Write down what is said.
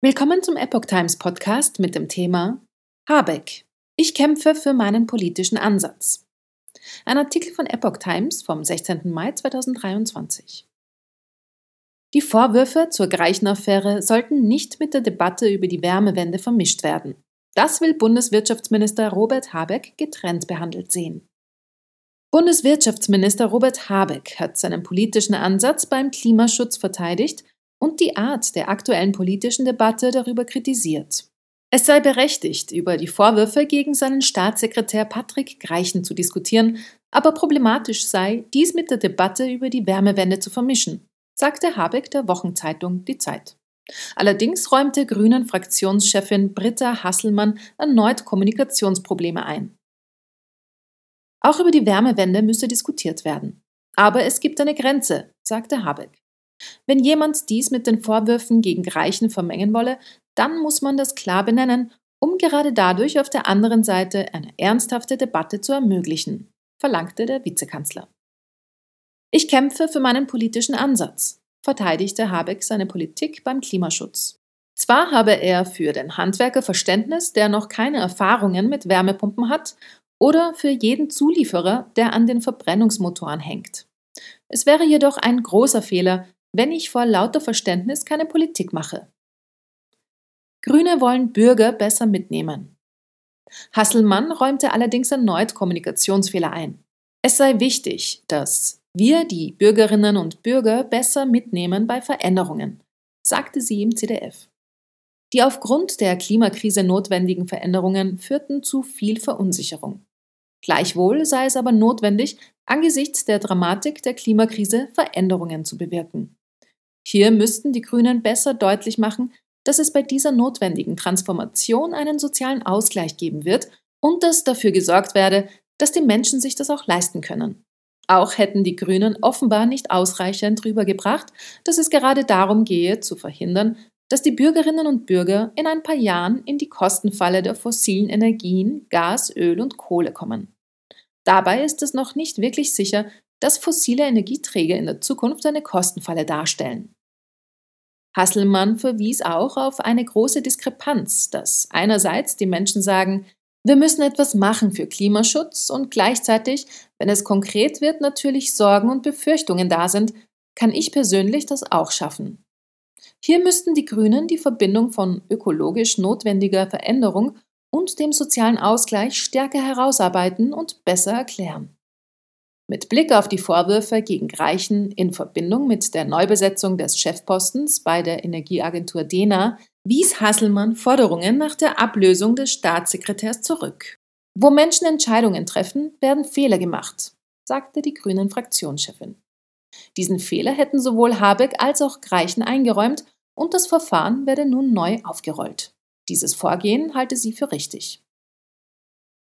Willkommen zum Epoch Times Podcast mit dem Thema Habeck. Ich kämpfe für meinen politischen Ansatz. Ein Artikel von Epoch Times vom 16. Mai 2023. Die Vorwürfe zur Greichen-Affäre sollten nicht mit der Debatte über die Wärmewende vermischt werden. Das will Bundeswirtschaftsminister Robert Habeck getrennt behandelt sehen. Bundeswirtschaftsminister Robert Habeck hat seinen politischen Ansatz beim Klimaschutz verteidigt und die Art der aktuellen politischen Debatte darüber kritisiert. Es sei berechtigt, über die Vorwürfe gegen seinen Staatssekretär Patrick Greichen zu diskutieren, aber problematisch sei, dies mit der Debatte über die Wärmewende zu vermischen, sagte Habeck der Wochenzeitung Die Zeit. Allerdings räumte Grünen Fraktionschefin Britta Hasselmann erneut Kommunikationsprobleme ein. Auch über die Wärmewende müsse diskutiert werden. Aber es gibt eine Grenze, sagte Habeck. Wenn jemand dies mit den Vorwürfen gegen Reichen vermengen wolle, dann muss man das klar benennen, um gerade dadurch auf der anderen Seite eine ernsthafte Debatte zu ermöglichen, verlangte der Vizekanzler. Ich kämpfe für meinen politischen Ansatz, verteidigte Habeck seine Politik beim Klimaschutz. Zwar habe er für den Handwerker Verständnis, der noch keine Erfahrungen mit Wärmepumpen hat, oder für jeden Zulieferer, der an den Verbrennungsmotoren hängt. Es wäre jedoch ein großer Fehler, wenn ich vor lauter Verständnis keine Politik mache. Grüne wollen Bürger besser mitnehmen. Hasselmann räumte allerdings erneut Kommunikationsfehler ein. Es sei wichtig, dass wir die Bürgerinnen und Bürger besser mitnehmen bei Veränderungen, sagte sie im CDF. Die aufgrund der Klimakrise notwendigen Veränderungen führten zu viel Verunsicherung. Gleichwohl sei es aber notwendig, angesichts der Dramatik der Klimakrise Veränderungen zu bewirken. Hier müssten die Grünen besser deutlich machen, dass es bei dieser notwendigen Transformation einen sozialen Ausgleich geben wird und dass dafür gesorgt werde, dass die Menschen sich das auch leisten können. Auch hätten die Grünen offenbar nicht ausreichend rübergebracht, dass es gerade darum gehe, zu verhindern, dass die Bürgerinnen und Bürger in ein paar Jahren in die Kostenfalle der fossilen Energien, Gas, Öl und Kohle kommen. Dabei ist es noch nicht wirklich sicher, dass fossile Energieträger in der Zukunft eine Kostenfalle darstellen. Hasselmann verwies auch auf eine große Diskrepanz, dass einerseits die Menschen sagen, wir müssen etwas machen für Klimaschutz und gleichzeitig, wenn es konkret wird, natürlich Sorgen und Befürchtungen da sind, kann ich persönlich das auch schaffen. Hier müssten die Grünen die Verbindung von ökologisch notwendiger Veränderung und dem sozialen Ausgleich stärker herausarbeiten und besser erklären. Mit Blick auf die Vorwürfe gegen Greichen in Verbindung mit der Neubesetzung des Chefpostens bei der Energieagentur DENA wies Hasselmann Forderungen nach der Ablösung des Staatssekretärs zurück. Wo Menschen Entscheidungen treffen, werden Fehler gemacht, sagte die Grünen Fraktionschefin. Diesen Fehler hätten sowohl Habeck als auch Greichen eingeräumt und das Verfahren werde nun neu aufgerollt. Dieses Vorgehen halte sie für richtig.